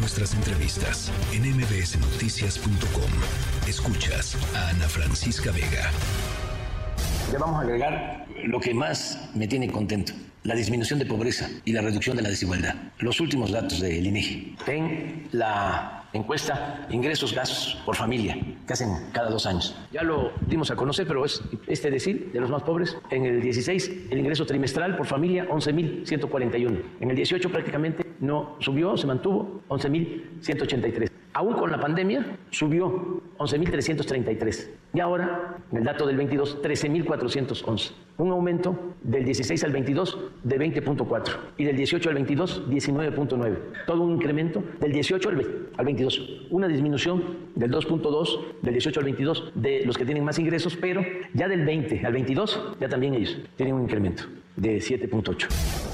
nuestras entrevistas en mbsnoticias.com. Escuchas a Ana Francisca Vega. Ya vamos a agregar lo que más me tiene contento, la disminución de pobreza y la reducción de la desigualdad. Los últimos datos del INEGI. En la encuesta ingresos gastos por familia que hacen cada dos años. Ya lo dimos a conocer, pero es este decir de los más pobres. En el 16 el ingreso trimestral por familia 11.141. En el 18 prácticamente no subió, se mantuvo 11.183. Aún con la pandemia subió 11.333 y ahora, en el dato del 22, 13.411. Un aumento del 16 al 22 de 20.4 y del 18 al 22 19.9. Todo un incremento del 18 al 22. Una disminución del 2.2 del 18 al 22 de los que tienen más ingresos, pero ya del 20 al 22 ya también ellos tienen un incremento de 7.8.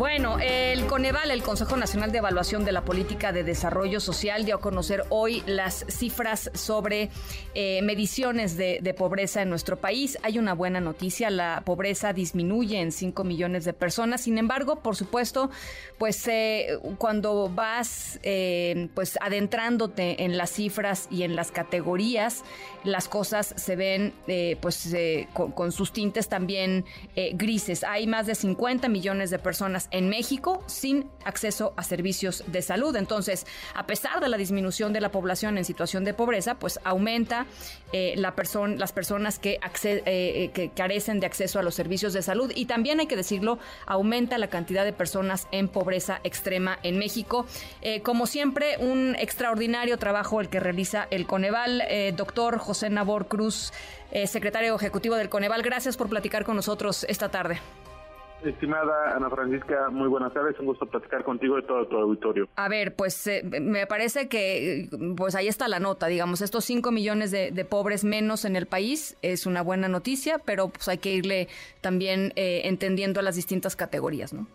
Bueno, el Coneval, el Consejo Nacional de Evaluación de la Política de Desarrollo Social, dio a conocer hoy las cifras sobre eh, mediciones de, pobreza en nuestro país. Hay una buena noticia, la pobreza disminuye en 5 millones de personas. Sin embargo, por supuesto, pues eh, cuando vas eh, pues adentrándote en las cifras y en las categorías, las cosas se ven pues con, con, sus tintes también grises. Hay más de 50 millones de personas en México sin acceso a servicios de salud. Entonces, a pesar de la disminución de la población en situación de pobreza, pues aumenta eh, la las personas que, eh, eh, que carecen de acceso a los servicios de salud y también hay que decirlo, aumenta la cantidad de personas en pobreza extrema en México. como siempre, un extraordinario trabajo el que realiza el Coneval. doctor José Nabor Cruz, secretario ejecutivo del Coneval, gracias por platicar con nosotros esta tarde. Estimada Ana Francisca, muy buenas tardes, un gusto platicar contigo y todo tu auditorio. A ver, pues eh, me parece que pues ahí está la nota, digamos, estos 5 millones de, pobres menos en el país es una buena noticia, pero pues hay que irle también eh, entendiendo las distintas categorías, ¿no?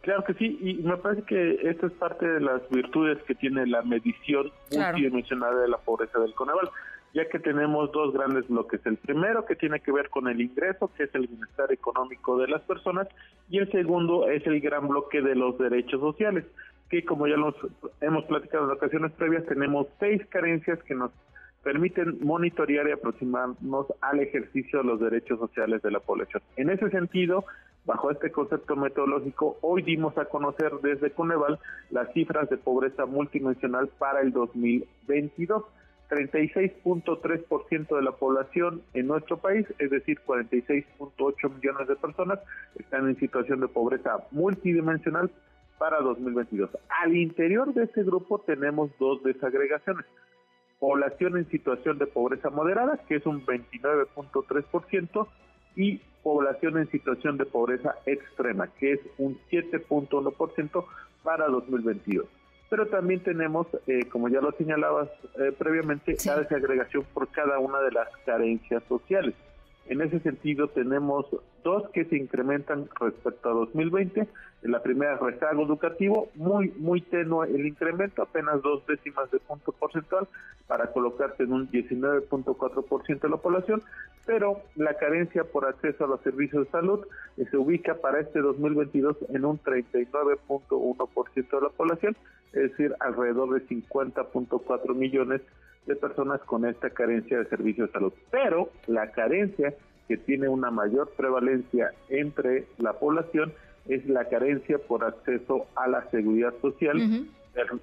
Claro que sí, y me parece que esto es parte de las virtudes que tiene la medición multidimensional de la pobreza del Coneval ya que tenemos dos grandes bloques. El primero que tiene que ver con el ingreso, que es el bienestar económico de las personas, y el segundo es el gran bloque de los derechos sociales, que como ya nos hemos platicado en ocasiones previas, tenemos seis carencias que nos permiten monitorear y aproximarnos al ejercicio de los derechos sociales de la población. En ese sentido, bajo este concepto metodológico, hoy dimos a conocer desde Coneval las cifras de pobreza multidimensional para el 2022 36.3% de la población en nuestro país, es decir, 46.8 millones de personas, están en situación de pobreza multidimensional para 2022. Al interior de este grupo tenemos dos desagregaciones. Población en situación de pobreza moderada, que es un 29.3%, y población en situación de pobreza extrema, que es un 7.1% para 2022 pero también tenemos, eh, como ya lo señalabas eh, previamente, la desagregación por cada una de las carencias sociales. En ese sentido, tenemos dos que se incrementan respecto a 2020. En la primera, rezago educativo, muy, muy tenue el incremento, apenas dos décimas de punto porcentual para colocarse en un 19.4% de la población, pero la carencia por acceso a los servicios de salud eh, se ubica para este 2022 en un 39.1% de la población, es decir, alrededor de 50.4 millones de personas con esta carencia de servicios de salud. Pero la carencia que tiene una mayor prevalencia entre la población es la carencia por acceso a la seguridad social.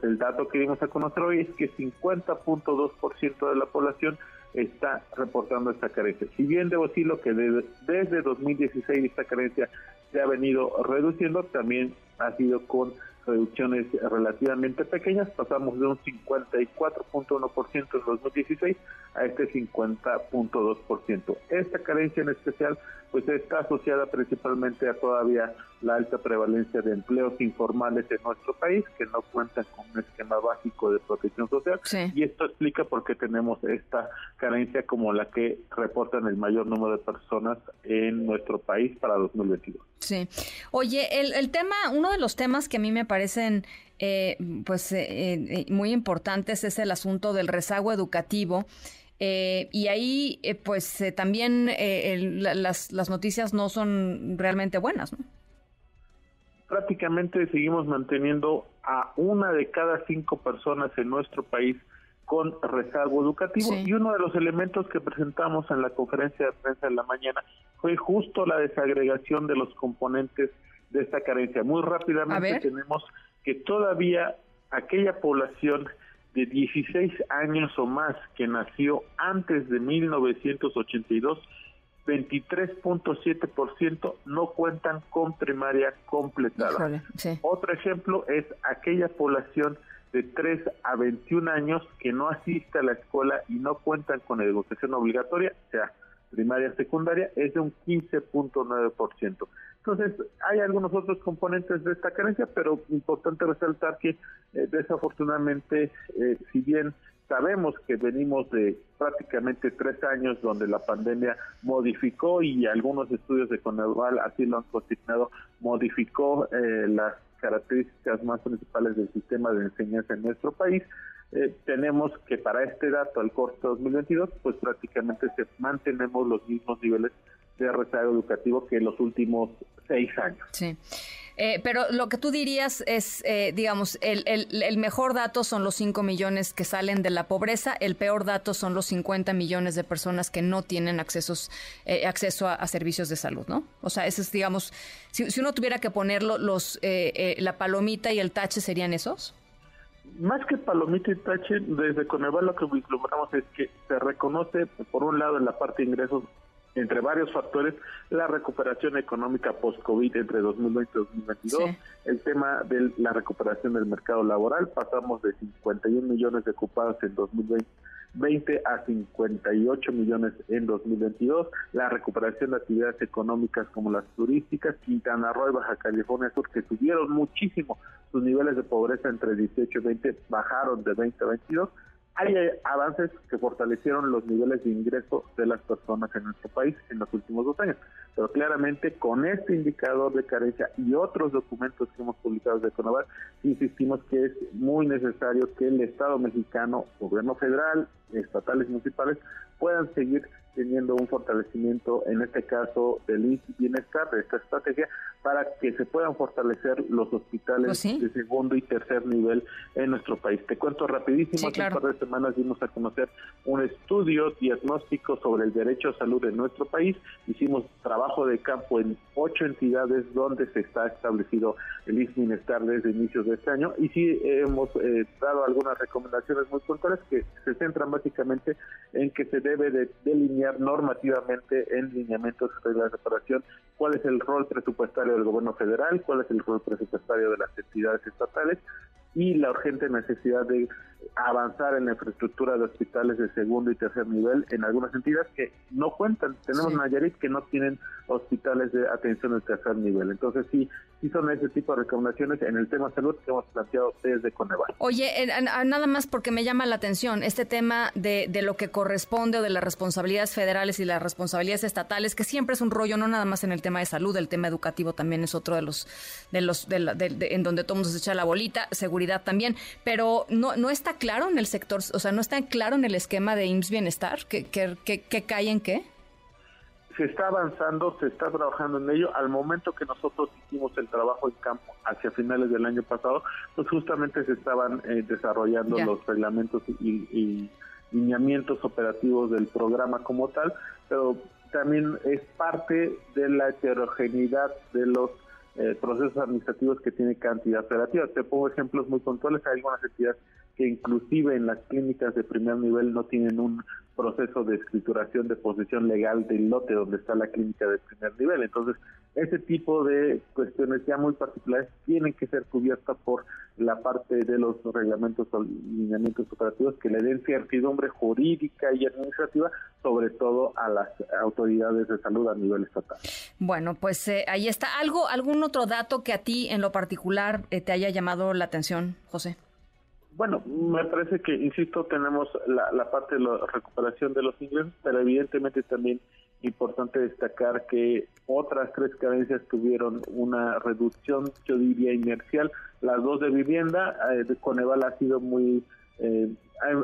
el, dato que dimos a conocer hoy es que 50.2% de la población está reportando esta carencia. Si bien debo decirlo que desde, desde 2016 esta carencia se ha venido reduciendo, también ha sido con reducciones relativamente pequeñas, pasamos de un 54.1% en 2016 a este 50.2%. Esta carencia en especial pues está asociada principalmente a todavía la alta prevalencia de empleos informales en nuestro país que no cuentan con un esquema básico de protección social y esto explica por qué tenemos esta carencia como la que reportan el mayor número de personas en nuestro país para 2022. Sí. Oye, el, el tema, uno de los temas que a mí me parecen eh, pues eh, eh, muy importantes es el asunto del rezago educativo. y ahí, pues también las, las noticias no son realmente buenas, ¿no? Prácticamente seguimos manteniendo a una de cada cinco personas en nuestro país con rezago educativo y uno de los elementos que presentamos en la conferencia de prensa de la mañana fue justo la desagregación de los componentes de esta carencia. Muy rápidamente tenemos que todavía aquella población de 16 años o más que nació antes de 1982, 23.7% no cuentan con primaria completada. Otro ejemplo es aquella población de 3 a 21 años que no asiste a la escuela y no cuentan con educación obligatoria, o sea, primaria secundaria, es de un 15.9%. Entonces, hay algunos otros componentes de esta carencia, pero importante resaltar que eh, desafortunadamente, eh, si bien sabemos que venimos de prácticamente tres años donde la pandemia modificó y algunos estudios de Coneval así lo han consignado, modificó eh, las características más principales del sistema de enseñanza en nuestro país, tenemos que para este dato, al corte 2022, pues prácticamente se mantenemos los mismos niveles de rezago educativo que en los últimos seis años. Sí. Eh, pero lo que tú dirías es, eh, digamos, el, el, mejor dato son los 5 millones que salen de la pobreza, el peor dato son los 50 millones de personas que no tienen accesos, eh, acceso a, servicios de salud, ¿no? O sea, ese es, digamos, si, si uno tuviera que ponerlo, los, la palomita y el tache serían esos. Más que palomita y tache, desde Coneval lo que vislumbramos es que se reconoce, por un lado, en la parte de ingresos entre varios factores, la recuperación económica post-COVID entre 2020 y 2022, el tema de la recuperación del mercado laboral, pasamos de 51 millones de ocupados en 2020 a 58 millones en 2022, la recuperación de actividades económicas como las turísticas, Quintana Roo y Baja California Sur, que subieron muchísimo sus niveles de pobreza entre 18 y 20, bajaron de 20 a 22, hay avances que fortalecieron los niveles de ingreso de las personas en nuestro país en los últimos dos años. Pero claramente con este indicador de carencia y otros documentos que hemos publicado de Conavar, insistimos que es muy necesario que el Estado mexicano, gobierno federal, estatales municipales puedan seguir teniendo un fortalecimiento, en este caso del bienestar, de esta estrategia, para que se puedan fortalecer los hospitales pues de segundo y tercer nivel en nuestro país. Te cuento rapidísimo, hace un par de semanas dimos a conocer un estudio diagnóstico sobre el derecho a salud en nuestro país. Hicimos trabajo de campo en ocho entidades donde se está establecido el IS Bienestar desde inicios de este año y sí hemos eh, dado algunas recomendaciones muy puntuales que se centran básicamente en que se debe de delinear normativamente en lineamientos de la separación cuál es el rol presupuestario del gobierno federal, cuál es el rol presupuestario de las entidades estatales y la urgente necesidad de avanzar en la infraestructura de hospitales de segundo y tercer nivel en algunas entidades que no cuentan. Tenemos Nayarit que no tienen hospitales de atención de tercer nivel. Entonces sí, sí son ese tipo de recomendaciones en el tema salud que hemos planteado desde Coneval. Oye, nada más porque me llama la atención este tema de, de lo que corresponde o de las responsabilidades federales y las responsabilidades estatales, que siempre es un rollo, no nada más en el tema de salud, el tema educativo también es otro de los, de los, de, en donde todo mundo se echa la bolita, seguridad también, pero no, no está claro en el sector, o sea, no está claro en el esquema de IMSS Bienestar, que, que, que, cae en qué? se está avanzando, se está trabajando en ello. Al momento que nosotros hicimos el trabajo en campo hacia finales del año pasado, pues justamente se estaban eh, desarrollando los reglamentos y, lineamientos operativos del programa como tal, pero también es parte de la heterogeneidad de los eh, procesos administrativos que tiene cantidad operativa. Te pongo ejemplos muy puntuales. Hay algunas entidades que inclusive en las clínicas de primer nivel no tienen un proceso de escrituración de posesión legal del lote donde está la clínica de primer nivel. Entonces, ese tipo de cuestiones ya muy particulares tienen que ser cubiertas por la parte de los reglamentos o lineamientos operativos que le den certidumbre jurídica y administrativa, sobre todo a las autoridades de salud a nivel estatal. Bueno, pues eh, ahí está. ¿Algo, ¿Algún otro dato que a ti en lo particular eh, te haya llamado la atención, José? Bueno, me parece que, insisto, tenemos la, parte de la recuperación de los ingresos, pero evidentemente también importante destacar que otras tres carencias tuvieron una reducción, yo diría, inercial. Las dos de vivienda, eh, Coneval ha sido muy, eh,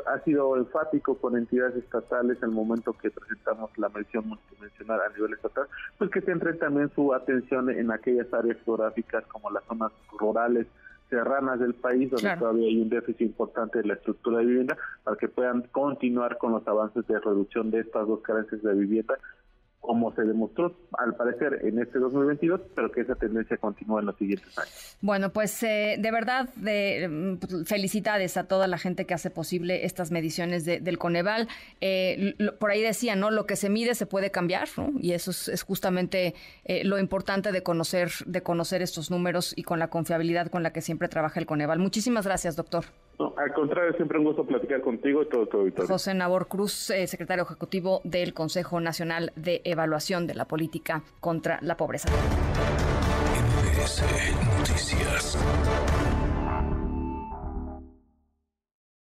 ha, sido enfático con entidades estatales el momento que presentamos la mención multidimensional a nivel estatal, pues que centren también su atención en aquellas áreas geográficas como las zonas rurales, serranas del país, donde todavía hay un déficit importante de la estructura de vivienda, para que puedan continuar con los avances de reducción de estas dos carencias de vivienda como se demostró al parecer en este 2022, pero que esa tendencia continúa en los siguientes años. Bueno, pues eh, de verdad, de, mm, felicidades a toda la gente que hace posible estas mediciones del Coneval. Eh, por ahí decía, ¿no? Lo que se mide se puede cambiar, ¿no? Y eso es, justamente eh, lo importante de conocer, de conocer estos números y con la confiabilidad con la que siempre trabaja el Coneval. Muchísimas gracias, doctor. Al contrario, siempre un gusto platicar contigo y todo, todo, todo. José Nabor Cruz, secretario ejecutivo del Consejo Nacional de evaluación de la política contra la pobreza. Noticias.